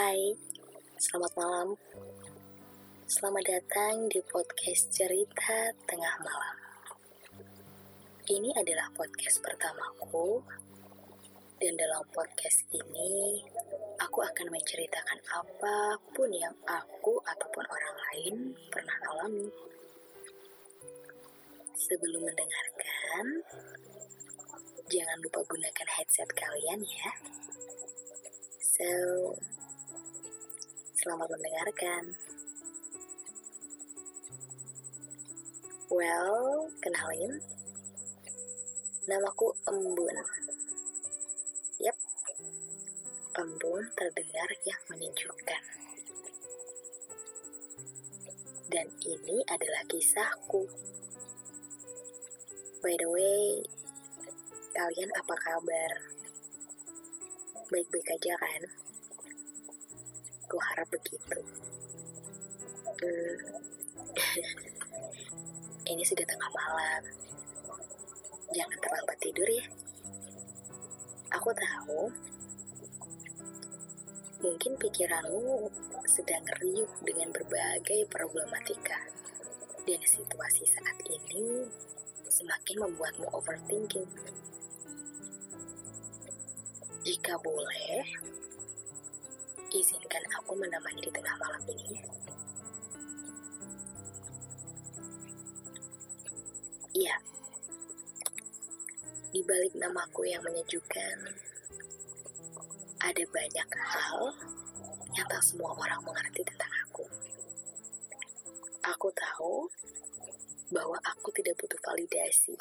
Hai, selamat malam. Selamat datang di podcast cerita tengah malam. Ini adalah podcast pertamaku, dan dalam podcast ini aku akan menceritakan apa pun yang aku ataupun orang lain pernah alami. Sebelum mendengarkan, jangan lupa gunakan headset kalian ya. So, Selamat mendengarkan. Well, kenalin. Namaku Embun. Yap, Embun terdengar yang menyejukkan. Dan ini adalah kisahku. By the way, kalian apa kabar? Baik-baik aja kan? Aku harap begitu. Hmm. Ini sudah tengah malam. Jangan terlambat tidur ya. Aku tahu, mungkin pikiranmu sedang riuh dengan berbagai problematika. Dan situasi saat ini semakin membuatmu overthinking. Jika boleh, izinkan aku menemani di tengah malam ini. Iya, di balik namaku yang menyejukkan, ada banyak hal yang tak semua orang mengerti tentang aku. Aku tahu bahwa aku tidak butuh validasi,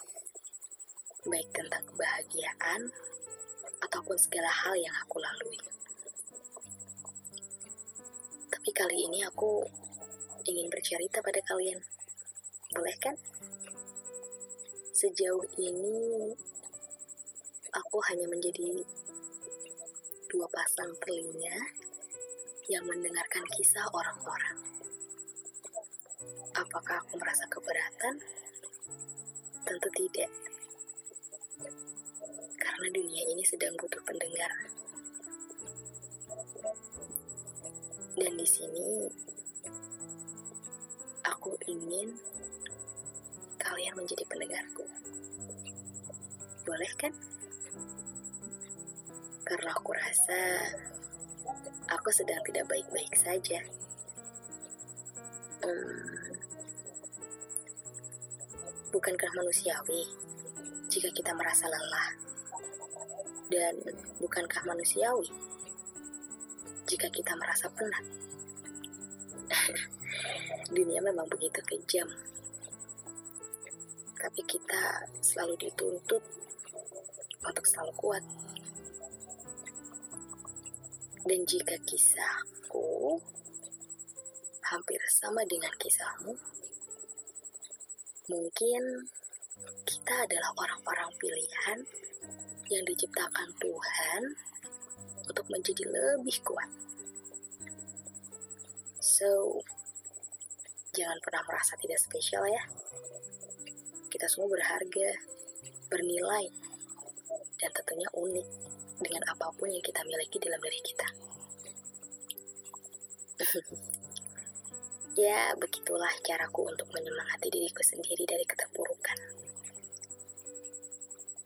baik tentang kebahagiaan ataupun segala hal yang aku lalui. Kali ini aku ingin bercerita pada kalian. Boleh kan? Sejauh ini aku hanya menjadi dua pasang telinga yang mendengarkan kisah orang-orang. Apakah aku merasa keberatan? Tentu tidak. Karena dunia ini sedang butuh pendengar. Dan di sini aku ingin kalian menjadi pendengarku. Boleh kan? Karena aku rasa aku sedang tidak baik-baik saja. Hmm, bukankah manusiawi jika kita merasa lelah? Dan bukankah manusiawi jika kita merasa penat. Dunia memang begitu kejam. Tapi kita selalu dituntut untuk selalu kuat. Dan jika kisahku hampir sama dengan kisahmu, mungkin kita adalah orang-orang pilihan yang diciptakan Tuhan menjadi lebih kuat. So, jangan pernah merasa tidak spesial ya. Kita semua berharga, bernilai, dan tentunya unik dengan apa pun yang kita miliki dalam diri kita. ya, begitulah caraku untuk menyemangati diriku sendiri dari keterpurukan.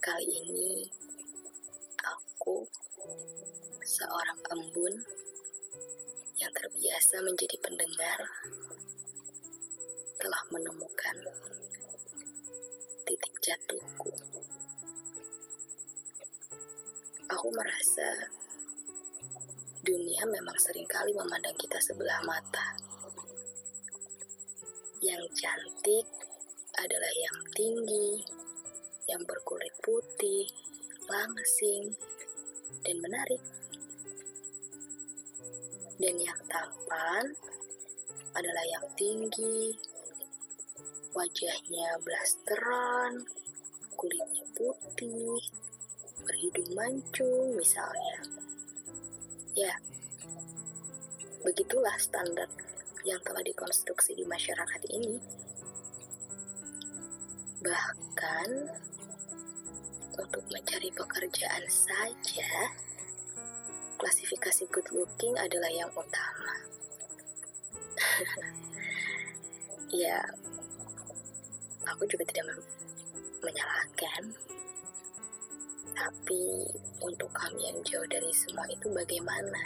Kali ini, aku seorang embun yang terbiasa menjadi pendengar telah menemukan titik jatuhku. Aku merasa dunia memang sering kali memandang kita sebelah mata. Yang cantik adalah yang tinggi, yang berkulit putih, langsing, dan menarik. Dan yang tampan adalah yang tinggi, wajahnya blasteran, kulitnya putih, berhidung mancung misalnya. Ya, begitulah standar yang telah dikonstruksi di masyarakat ini. Bahkan untuk mencari pekerjaan saja, klasifikasi good looking adalah yang utama. ya, aku juga tidak menyalahkan. Tapi untuk kami yang jauh dari semua itu bagaimana?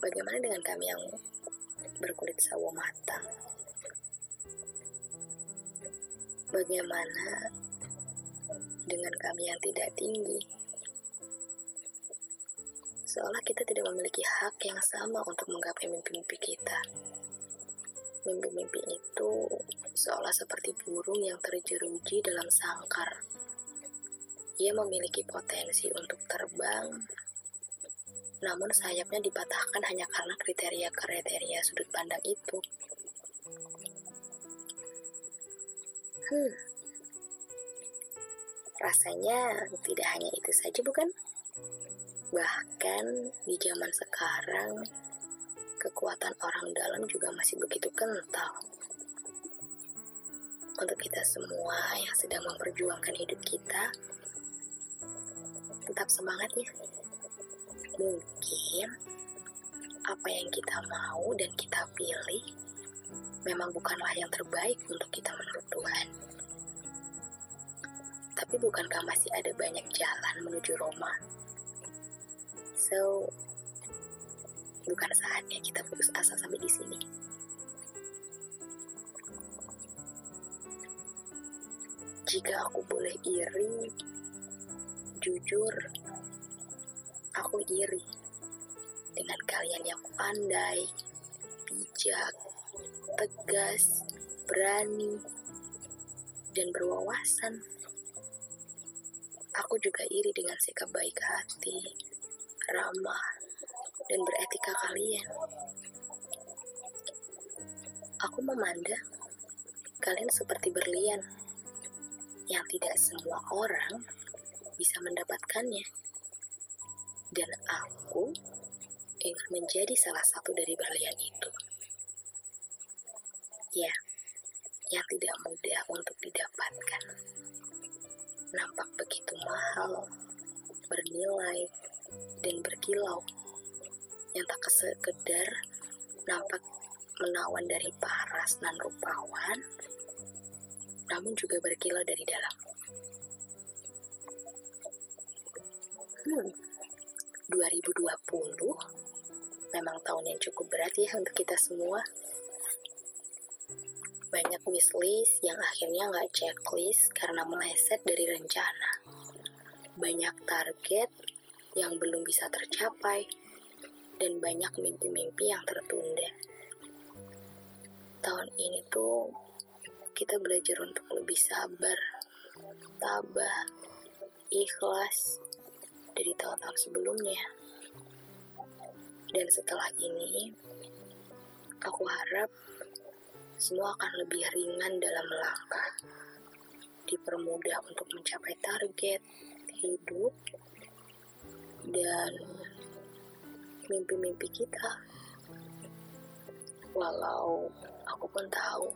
Bagaimana dengan kami yang berkulit sawo matang? Bagaimana dengan kami yang tidak tinggi? Seolah kita tidak memiliki hak yang sama untuk menggapai mimpi-mimpi kita. Mimpi-mimpi itu seolah seperti burung yang terjeruji dalam sangkar. Ia memiliki potensi untuk terbang, namun sayapnya dipatahkan hanya karena kriteria-kriteria sudut pandang itu. Hmm, rasanya tidak hanya itu saja, bukan? Bahkan di zaman sekarang, kekuatan orang dalam juga masih begitu kental. Untuk kita semua yang sedang memperjuangkan hidup kita, tetap semangat ya. Mungkin apa yang kita mau dan kita pilih memang bukanlah yang terbaik untuk kita menurut Tuhan. Tapi bukankah masih ada banyak jalan menuju Roma? So, bukan saatnya kita putus asa sampai di sini. Jika aku boleh iri, jujur, aku iri dengan kalian yang pandai, bijak, tegas, berani, dan berwawasan. Juga iri dengan sikap baik hati, ramah, dan beretika kalian. Aku memandang kalian seperti berlian yang tidak semua orang bisa mendapatkannya. Dan aku ingin menjadi salah satu dari berlian itu. Ya, yang tidak mudah untuk didapatkan. Nampak begitu mahal, bernilai, dan berkilau. Yang tak sekedar nampak menawan dari paras dan rupawan, namun juga berkilau dari dalam. Hmm, 2020 memang tahun yang cukup berat ya untuk kita semua. Banyak wishlist yang akhirnya nggak checklist karena meleset dari rencana. Banyak target yang belum bisa tercapai, dan banyak mimpi-mimpi yang tertunda. Tahun ini tuh kita belajar untuk lebih sabar, tabah, ikhlas dari tahun-tahun sebelumnya. Dan setelah ini, aku harap semua akan lebih ringan dalam melangkah, dipermudah untuk mencapai target hidup, dan mimpi-mimpi kita. Walau aku pun tahu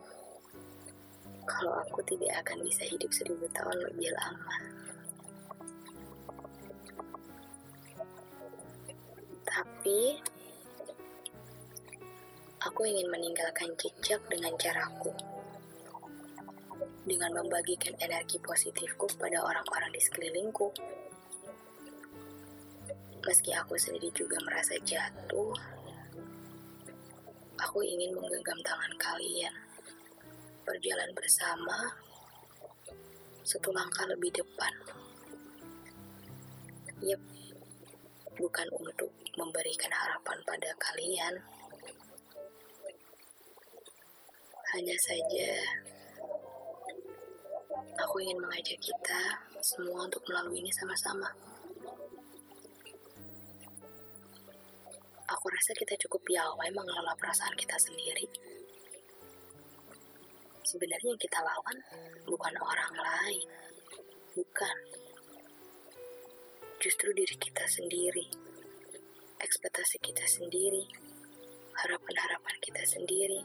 kalau aku tidak akan bisa hidup seribu tahun lebih lama. Tapi aku ingin meninggalkan jejak dengan caraku. Dengan membagikan energi positifku pada orang-orang di sekelilingku. Meski aku sendiri juga merasa jatuh, aku ingin menggenggam tangan kalian, berjalan bersama, satu langkah lebih depan. Yep, bukan untuk memberikan harapan pada kalian, hanya saja aku ingin mengajak kita semua untuk melalui ini sama-sama. Aku rasa kita cukup piawai mengelola perasaan kita sendiri. Sebenarnya yang kita lawan bukan orang lain, bukan. Justru diri kita sendiri, ekspektasi kita sendiri, harapan-harapan kita sendiri.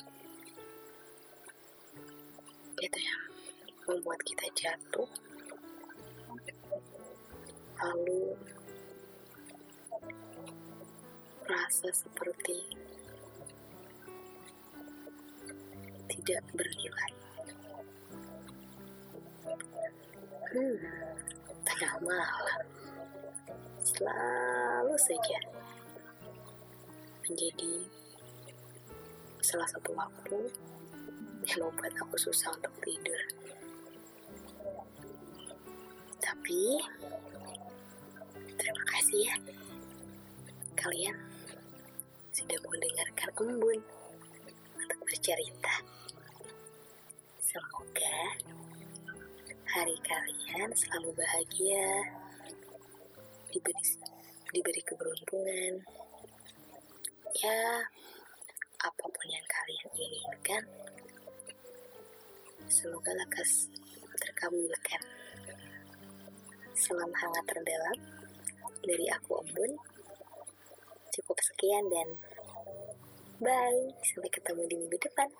Itu yang membuat kita jatuh, lalu rasa seperti tidak bernilai. Hmm, tengah malam selalu saja menjadi salah satu waktu yang membuat aku susah untuk tidur. Tapi terima kasih ya kalian sudah mendengarkan embun untuk bercerita. Semoga hari kalian selalu bahagia, diberi diberi keberuntungan. Ya, apa pun yang kalian inginkan, semoga lekas terkabulkan. Salam hangat terdalam dari aku Embun. Cukup sekian dan bye. Sampai ketemu di minggu depan.